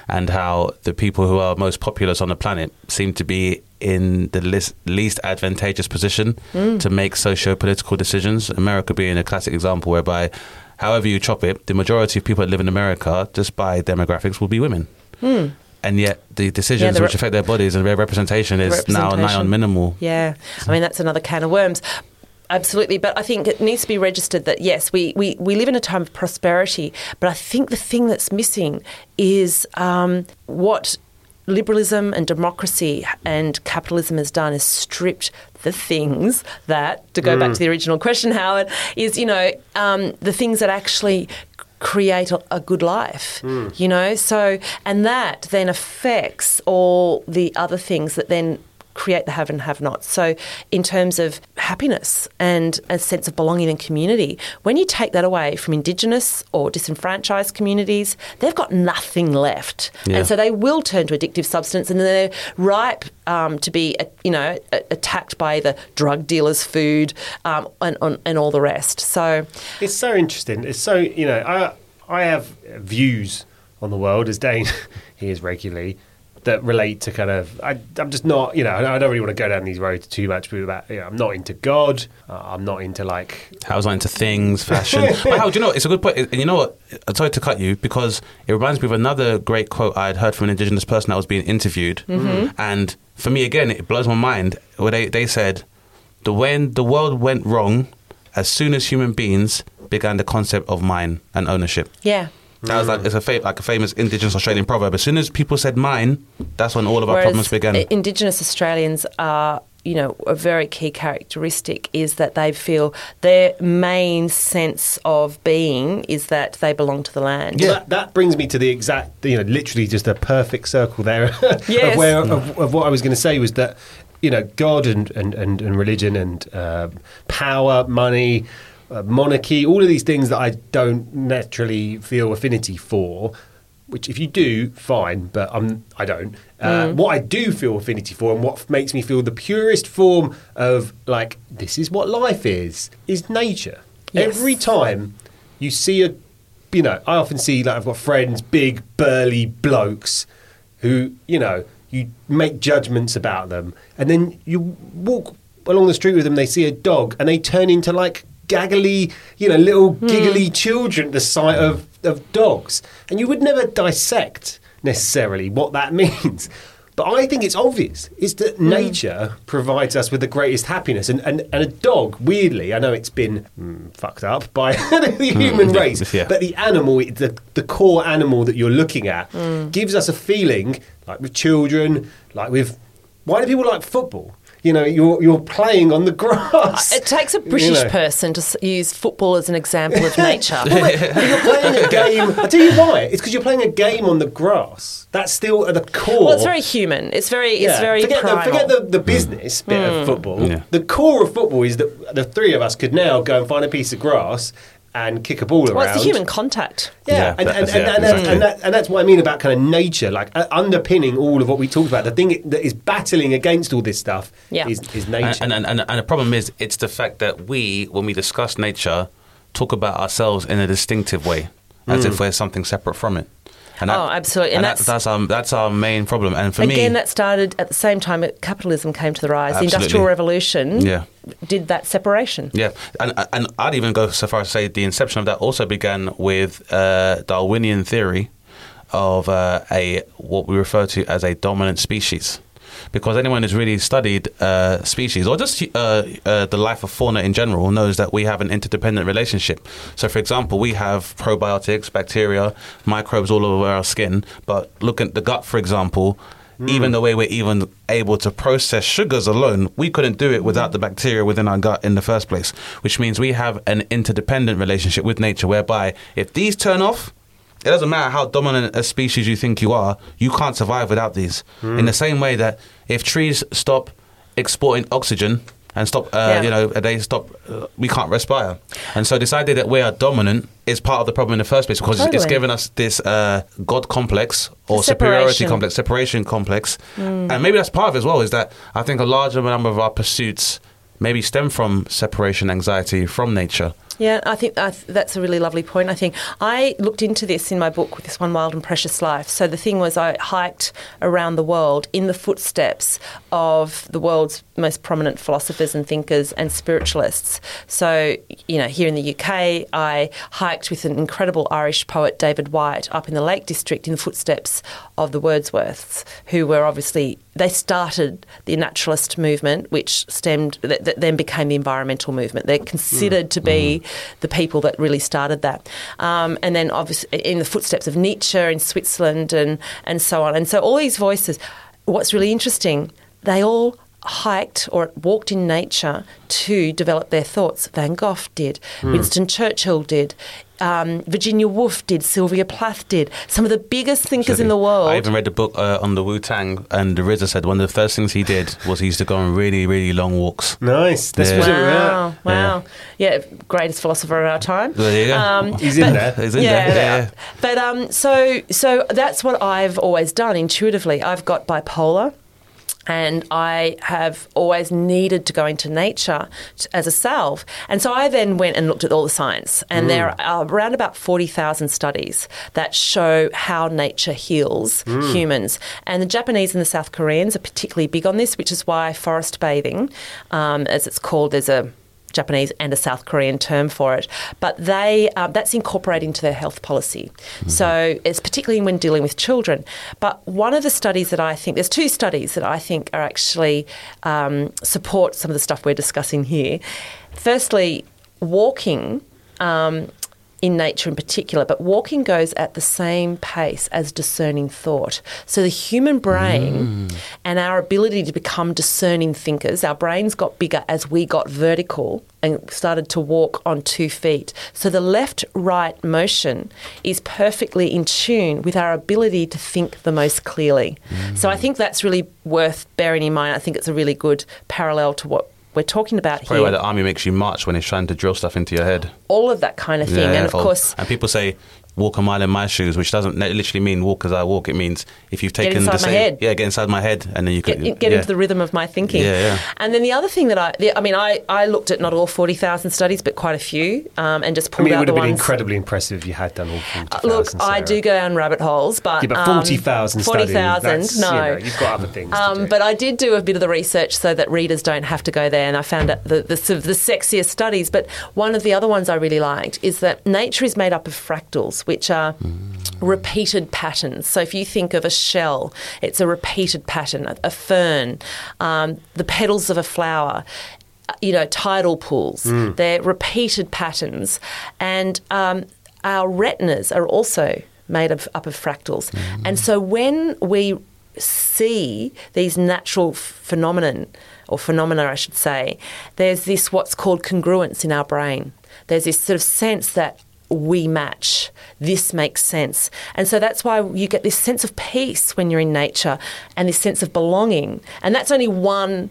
and how the people who are most populous on the planet seem to be in the least, least advantageous position Mm. to make socio-political decisions. America being a classic example, whereby, however you chop it, the majority of people that live in America, just by demographics, will be women. And yet, the decisions Hmm. the which rep- affect their bodies and their representation is now nigh Representation. on minimal. Yeah, I mean that's another can of worms. Absolutely, but I think it needs to be registered that yes, we, we, we live in a time of prosperity, but I think the thing that's missing is um, what liberalism and democracy and capitalism has done is stripped the things that, to go back to the original question, Howard, is, you know, um, the things that actually create a, a good life, you know? So, and that then affects all the other things that then create the have and have nots. So, in terms of happiness and a sense of belonging and community, when you take that away from Indigenous or disenfranchised communities, they've got nothing left, Yeah. and so they will turn to addictive substance, and they're ripe um, to be, uh, you know, attacked by the drug dealers' food um, and, and and all the rest. So, It's so interesting. It's so you know I I have views on the world as Dane hears regularly that relate to kind of I, I'm just not you know I I don't really want to go down these roads too much but about you know, I'm not into God uh, I'm not into like How's not into things, fashion. but how do you know? It's a good point. And you know what? I'm sorry to cut you because it reminds me of another great quote I had heard from an indigenous person that was being interviewed. And for me, again, it blows my mind where they, they said, the when the world went wrong as soon as human beings began the concept of mine and ownership. yeah, That was like it's a fa- like a famous Indigenous Australian proverb. As soon as people said mine, that's when all of our problems began. Indigenous Australians are, you know, a very key characteristic is that they feel their main sense of being is that they belong to the land. Yeah, That, that brings me to the exact, you know, literally just a perfect circle there Yes. of, where, of, of what I was going to say was that, you know, God and, and, and, and religion and uh, power, money, uh, monarchy, all of these things that I don't naturally feel affinity for. Which, if you do, fine, but I'm, I don't. Uh, What I do feel affinity for, and what makes me feel the purest form of like this is what life is, is nature. Yes. Every time you see a you know, I often see like I've got friends, big burly blokes, who you know you make judgments about them, and then you walk along the street with them, they see a dog, and they turn into like gaggly, you know, little giggly children at the sight of of dogs, and you would never dissect necessarily what that means. But I think it's obvious. It's that nature provides us with the greatest happiness. And, and, and a dog, weirdly, I know it's been mm, fucked up by the human yeah, race, yeah. but the animal, the, the core animal that you're looking at, gives us a feeling, like with children, like with. Why do people like football? You know, you're, you're playing on the grass. It takes a You British know. person to use football as an example of nature. But you're playing a game. I tell you why. It's because you're playing a game on the grass. That's still at the core. well, it's very human. It's very, it's very forget, primal. the, forget the, the business bit of mm. football. Yeah. The core of football is that the three of us could now go and find a piece of grass and kick a ball around. well, it's the human contact. Yeah, Yeah, and, that- and, yeah, and, and, exactly. and, and that's what I mean about kind of nature, like uh, underpinning all of what we talked about. The thing that is battling against all this stuff Yeah. is, is nature. And, and, and, and the problem is, it's the fact that we, when we discuss nature, talk about ourselves in a distinctive way, as Mm. if we're something separate from it. And Oh, absolutely. And, And that's, that's- our, that's our main problem. And for Again, me, Again, that started at the same time that capitalism came to the rise. The Industrial Revolution Yeah. did that separation. Yeah, and and I'd even go so far as to say the inception of that also began with uh, Darwinian theory of uh, a what we refer to as a dominant species. Because anyone who's really studied uh, species or just uh, uh, the life of fauna in general knows that we have an interdependent relationship. So, for example, we have probiotics, bacteria, microbes all over our skin. But look at the gut, for example. Even the way we're even able to process sugars alone, we couldn't do it without the bacteria within our gut in the first place. Which means we have an interdependent relationship with nature, whereby if these turn off, it doesn't matter how dominant a species you think you are, you can't survive without these. In the same way that if trees stop exporting oxygen and stop, uh, Yeah. you know, they stop, uh, we can't respire. And so this idea that we are dominant is part of the problem in the first place because it's- it's given us this uh, God complex or superiority complex, separation complex. And maybe that's part of it as well, is that I think a larger number of our pursuits maybe stem from separation anxiety from nature. Yeah, I think I th- that's a really lovely point. I think I looked into this in my book with this one wild and precious life. So the thing was, I hiked around the world in the footsteps of the world's most prominent philosophers and thinkers and spiritualists. So you know, here in the UK, I hiked with an incredible Irish poet, David Whyte, up in the Lake District in the footsteps of the Wordsworths, who were obviously they started the naturalist movement, which stemmed that, that then became the environmental movement. They're considered mm. to be mm. The people that really started that. Um, and then obviously in the footsteps of Nietzsche in Switzerland and, and so on. And so all these voices, what's really interesting, they all hiked or walked in nature to develop their thoughts. Van Gogh did, Winston Churchill did, um, Virginia Woolf did, Sylvia Plath did. Some of the biggest thinkers in the world. I even read the book uh, on the Wu Tang, and the RZA said one of the first things he did was he used to go on really, really long walks. nice. That's Yeah. what Wow, wow. Yeah. greatest philosopher of our time. There you go. Um, He's in there. He's in there, yeah, yeah. But um, so so that's what I've always done intuitively. I've got bipolar. And I have always needed to go into nature t- as a salve. And so I then went and looked at all the science. And there are around about 40,000 studies that show how nature heals humans. And the Japanese and the South Koreans are particularly big on this, which is why forest bathing, um, as it's called, there's a Japanese and a South Korean term for it, but they um, that's incorporated into their health policy. So it's particularly when dealing with children. But one of the studies that I think there's two studies that I think are actually um, support some of the stuff we're discussing here. Firstly, walking. Um, in nature in particular, but walking goes at the same pace as discerning thought. So the human brain mm. and our ability to become discerning thinkers, our brains got bigger as we got vertical and started to walk on two feet. So the left right motion is perfectly in tune with our ability to think the most clearly. So I mm. think that's really worth bearing in mind. I think it's a really good parallel to what we're talking about Probably why the army makes you march when it's trying to drill stuff into your head. All of that kind of thing. and of course, and people say walk a mile in my shoes, which doesn't literally mean walk as I walk. It means if you've taken inside the my same, head. yeah, get inside my head, and then you get, could get yeah. into the rhythm of my thinking. Yeah, yeah. And then the other thing that I, the, I mean, I, I looked at not all 40,000 studies, but quite a few, um, and just I pulled mean, it out It would the have been ones. incredibly impressive if you had done all Uh, 40,000. Look, I do go down rabbit holes, but Yeah, but um, 40,000 studies. 40,000, no. You know, you've got other things to Um, do. but I did do a bit of the research so that readers don't have to go there, and I found out the, the, sort of the sexiest studies. But one of the other ones I really liked is that nature is made up of fractals, which are repeated patterns. So if you think of a shell, it's a repeated pattern, a, a fern, um, the petals of a flower. uh, You know, tidal pools. They're repeated patterns. And um, our retinas are also made of, up of fractals. And so when we see these natural phenomenon or phenomena I should say there's this what's called congruence in our brain there's this sort of sense that we match this makes sense and so that's why you get this sense of peace when you're in nature and this sense of belonging and that's only one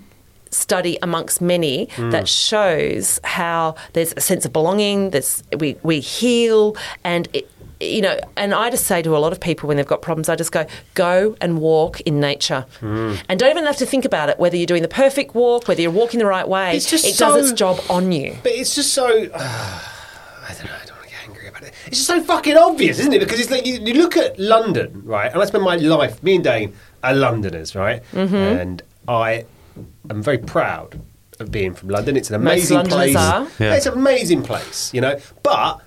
study amongst many hmm. that shows how there's a sense of belonging there's we, we heal and it, you know, and I just say to a lot of people when they've got problems, I just go, go and walk in nature. Hmm. And don't even have to think about it, whether you're doing the perfect walk, whether you're walking the right way. It's just it does its job on you. But it's just so. I don't know. It's just so fucking obvious, isn't it? Because it's like you, you look at London, right? And I spend my life. Me and Dane are Londoners, right? Mm-hmm. And I am very proud of being from London. It's an Most amazing Londoners place. are. Yeah. It's an amazing place, you know. But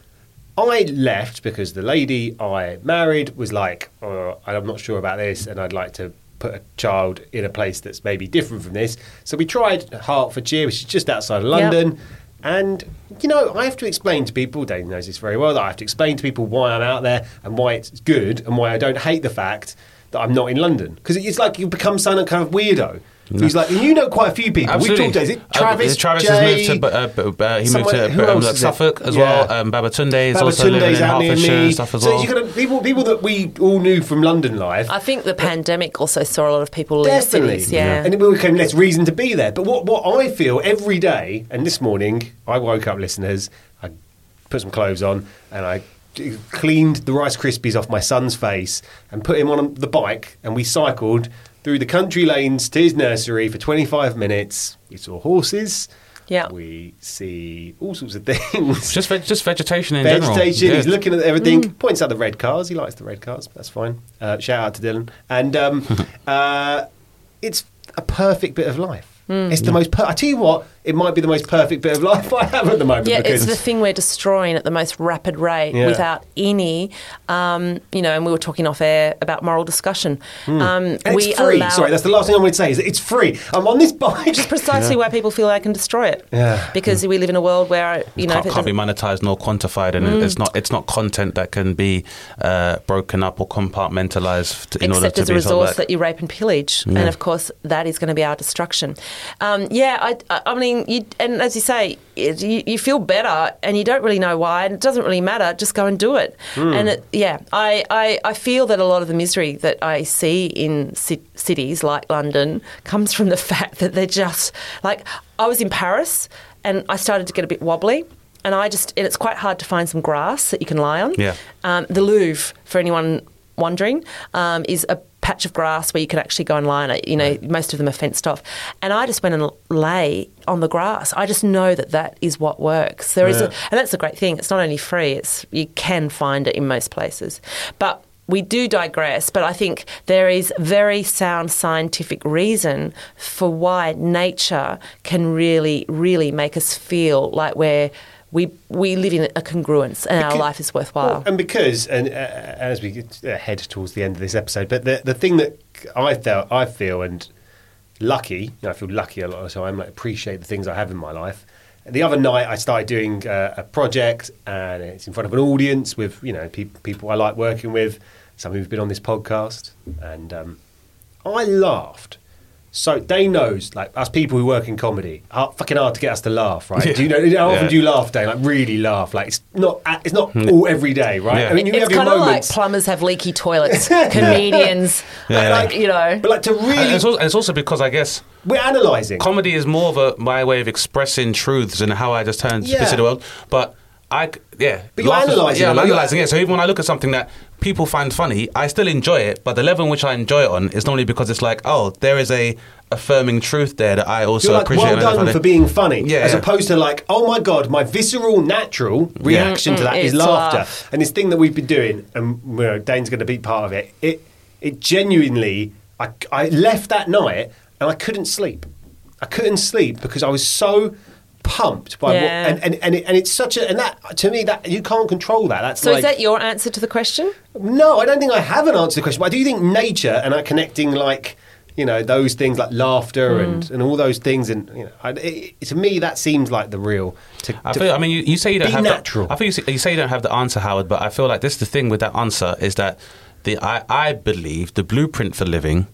I left because the lady I married was like, oh, I'm not sure about this, and I'd like to put a child in a place that's maybe different from this. So we tried Hertfordshire, which is just outside of London. And, you know, I have to explain to people, Dane knows this very well, that I have to explain to people why I'm out there and why it's good and why I don't hate the fact that I'm not in London. Because it's like you become some kind of weirdo. Who's like, you know quite a few people. Absolutely. We've talked, is it Uh, Travis? Travis Jay, has moved to. Uh, uh, uh, he someone- moved who to um, else like it? Suffolk as Yeah. well. Um, Babatunde is also living in out Hertfordshire and stuff as so well. you're gonna people people that we all knew from London live. I think the pandemic also saw a lot of people leave Definitely, cities. Yeah. and it became less reason to be there. But what what I feel every day, and this morning I woke up, listeners, I put some clothes on, and I cleaned the Rice Krispies off my son's face and put him on the bike, and we cycled through the country lanes to his nursery for 25 minutes. We saw horses. Yeah. We see all sorts of things. just veg- just vegetation in general. vegetation. He's looking at everything. Points out the red cars. He likes the red cars. That's fine. Uh, shout out to Dylan. And um, uh, it's a perfect bit of life. It's the most. Per- I tell you what, it might be the most perfect bit of life I have at the moment. Yeah, it's the thing we're destroying at the most rapid rate Yeah. without any, um, you know, and we were talking off air about moral discussion. Um, And we it's free. allow Sorry, that's the last thing I wanted to say. Is it's free. I'm on this bike. which is precisely why people feel they can destroy it. Yeah. Because we live in a world where, you know, can't, it can't be monetized nor quantified, and Mm. it's not it's not content that can be uh, broken up or compartmentalized in order to as a be sold resource back. that you rape and pillage, and of course that is going to be our destruction. Um, yeah, I, I- I mean, you, and as you say, you, you feel better, and you don't really know why, and it doesn't really matter. Just go and do it. And it, yeah, I, I, I feel that a lot of the misery that I see in ci- cities like London comes from the fact that they're just like I was in Paris, and I started to get a bit wobbly. And I just, and it's quite hard to find some grass that you can lie on. Yeah. Um, the Louvre, for anyone wondering, um, is a patch of grass where you can actually go and lie on it. You know, most of them are fenced off. And I just went and lay on the grass. I just know that that is what works. There is, a, and that's a great thing. It's not only free; it's you can find it in most places, but. We do digress, but I think there is very sound scientific reason for why nature can really, really make us feel like we're we we live in a congruence and our life is worthwhile. Well, and because, and uh, as we uh, head towards the end of this episode, but the the thing that I felt, I feel, and lucky, you know, I feel lucky a lot of the time. I appreciate the things I have in my life. the other night I started doing uh, a project, and it's in front of an audience with you know pe- people I like working with, some who've been on this podcast, and um, I laughed. So Dane knows, like us people who work in comedy, hard, fucking hard to get us to laugh, right? Do you know how often Yeah. do you laugh, Dane? Like really laugh? Like it's not, it's not all every day, right? Yeah. I mean, you it's have your kind of like plumbers have leaky toilets, comedians, Yeah. like, you know. but like to And really, it's, also, and it's also because I guess we're analysing. comedy is more of a my way of expressing truths and how I just turn Yeah. to see the world. But I yeah, But you're laugh is- analysing Yeah, I'm analysing it. So even when I look at something that people find funny, I still enjoy it. But the level in which I enjoy it on is normally because it's like, oh, there is a affirming truth there that I also You're like, appreciate. well done for being funny, Yeah, as yeah. opposed to like, oh my god, my visceral, natural reaction to Mm, that is it's laughter. laugh. And this thing that we've been doing, and you know, Dane's going to be part of it. It, it genuinely, I, I left that night and I couldn't sleep. I couldn't sleep because I was so pumped by Yeah. what, and and and, it, and it's such a, and that to me that you can't control that. That's So like, is that your answer to the question? no, I don't think I haven't answered the question, but I do think nature and uh, connecting like you know those things like laughter and, and all those things, and you know, I, it, to me that seems like the real. To, I to- feel. I mean, you, you say you don't have natural. The, I think you say, you say you don't have the answer, Howard. But I feel like this is the thing with that answer is that the I, I believe the blueprint for living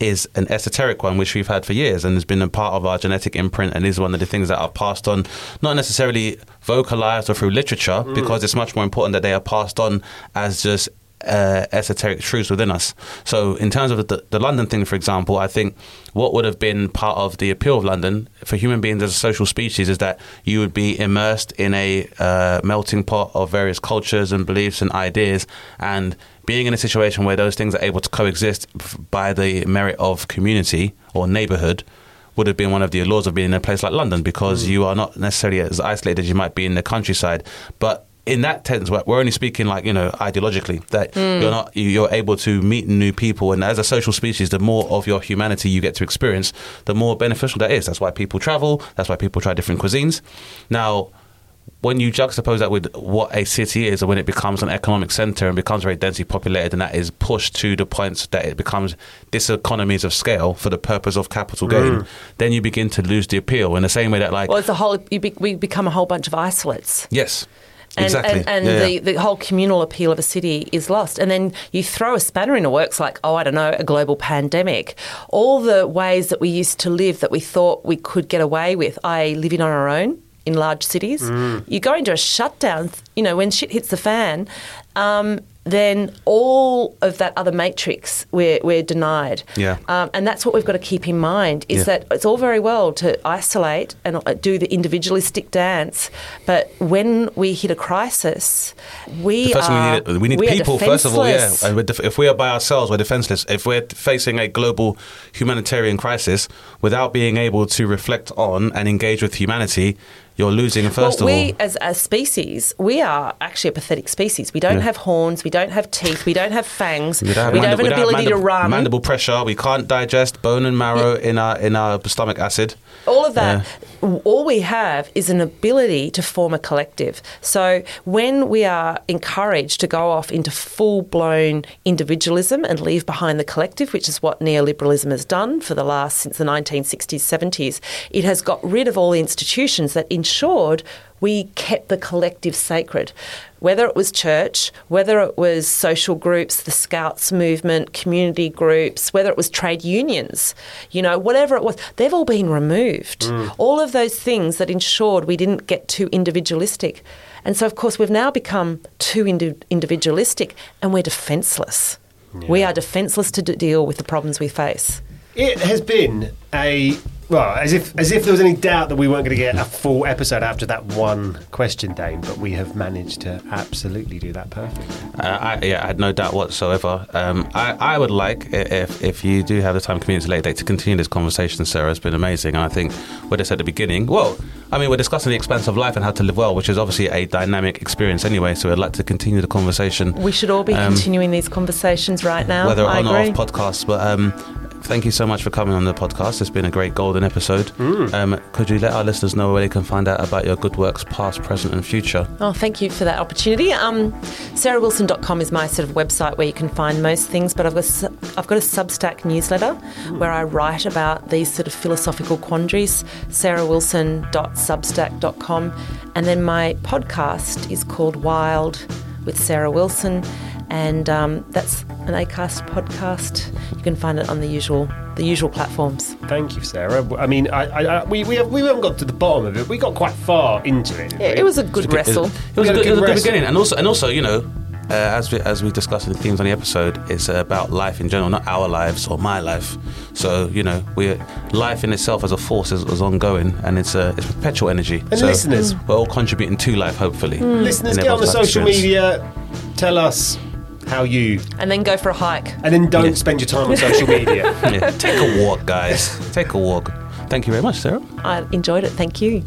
is an esoteric one which we've had for years and has been a part of our genetic imprint and is one of the things that are passed on not necessarily vocalized or through literature Mm. because it's much more important that they are passed on as just uh, esoteric truths within us. So, in terms of the, the London thing, for example, I think what would have been part of the appeal of London for human beings as a social species is that you would be immersed in a uh, melting pot of various cultures and beliefs and ideas, and being in a situation where those things are able to coexist by the merit of community or neighborhood would have been one of the allures of being in a place like London because mm. you are not necessarily as isolated as you might be in the countryside. But in that sense, we're we're only speaking like you know ideologically that mm. you're not you're able to meet new people, and as a social species, the more of your humanity you get to experience, the more beneficial that is. That's why people travel. That's why people try different cuisines. Now, when you juxtapose that with what a city is, and when it becomes an economic center and becomes very densely populated, and that is pushed to the point that it becomes diseconomies of scale for the purpose of capital gain, mm. then you begin to lose the appeal. In the same way that, like, Well, it's a whole. You be, we become a whole bunch of isolates. yes, And, exactly, and, and Yeah, the, yeah. the whole communal appeal of a city is lost. And then you throw a spanner in the works like, oh, I don't know, a global pandemic. All the ways that we used to live that we thought we could get away with, i.e., living on our own in large cities. Mm. You go into a shutdown, you know, when shit hits the fan, um, then all of that other matrix we're, we're denied. Yeah. Um, and that's what we've got to keep in mind is Yeah. that it's all very well to isolate and uh, do the individualistic dance, but when we hit a crisis, we first are we need, we need we people. First of all, yeah. defenseless. And we're def- if we are by ourselves, we're defenseless. If we're facing a global humanitarian crisis without being able to reflect on and engage with humanity, you're losing. First well, of we all, We as a species, we are actually a pathetic species. We don't Yeah. have horns, we don't have teeth, we don't have fangs, We don't have, we don't have an we don't ability to run. Mandible pressure. We can't digest bone and marrow in our in our stomach acid. all of that, all we have is an ability to form a collective. So when we are encouraged to go off into full blown individualism and leave behind the collective, which is what neoliberalism has done for the last since the 1960s, 70s, it has got rid of all the institutions that ensured we kept the collective sacred. Whether it was church, whether it was social groups, the Scouts movement, community groups, whether it was trade unions, you know, whatever it was, they've all been removed. Mm. All of those things that ensured we didn't get too individualistic. And so, of course, we've now become too indi- individualistic and we're defenceless. We are defenceless to d- deal with the problems we face. It has been a well, as if as if there was any doubt that we weren't going to get a full episode after that one question, Dane. But we have managed to absolutely do that perfectly. Uh, I, yeah, I had no doubt whatsoever. Um, I, I would like, if, if you do have the time, community late date, to continue this conversation, Sarah. It's been amazing. And I think what I said at the beginning, well, I mean, we're discussing the expanse of life and how to live well, which is obviously a dynamic experience anyway. So I'd like to continue the conversation. We should all be Um, continuing these conversations right now. whether I on or agree. off podcasts. But um, thank you so much for coming on the podcast. It's been a great golden episode. Um, could you let our listeners know where they can find out about your good works, past, present, and future? Oh, thank you for that opportunity. Um, SarahWilson.com is my sort of website where you can find most things, but I've got a, I've got a Substack newsletter where I write about these sort of philosophical quandaries. SarahWilson.substack.com, and then my podcast is called Wild with Sarah Wilson, and um, that's an Acast podcast. You can find it on the usual the usual platforms. Thank you, Sarah. I mean, I, I, I, we, we, have, we haven't got to the bottom of it. We got quite far into it. Yeah, it was a good wrestle. It was, We a had a good, it was good a good beginning, and also, and also, you know, uh, as we as we discussed in the themes on the episode, it's about life in general, not our lives or my life. So you know, we life in itself as a force is, is ongoing, and it's a it's perpetual energy. And so listeners- we're all contributing to life, hopefully. Listeners, get on the social experience. media. Tell us how you. And then go for a hike. And then don't Yeah. spend your time on social media. Yeah, take a walk, guys. Take a walk. Thank you very much, Sarah. I enjoyed it. Thank you.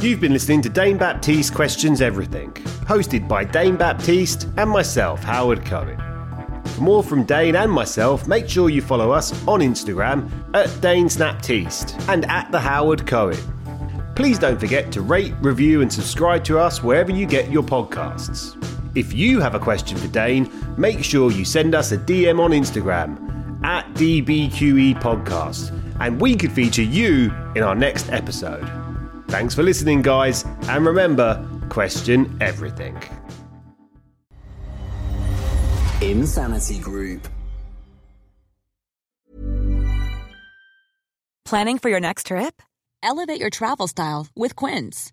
You've been listening to Dane Baptiste Questions Everything, hosted by Dane Baptiste and myself, Howard Cohen. For more from Dane and myself, make sure you follow us on Instagram at Dane Snaptiste and at the Howard Cohen. Please don't forget to rate, review, and subscribe to us wherever you get your podcasts. If you have a question for Dane, make sure you send us a DM on Instagram at DBQE Podcast, and we could feature you in our next episode. Thanks for listening, guys, and remember question everything. Insanity Group. Planning for your next trip? Elevate your travel style with Quince.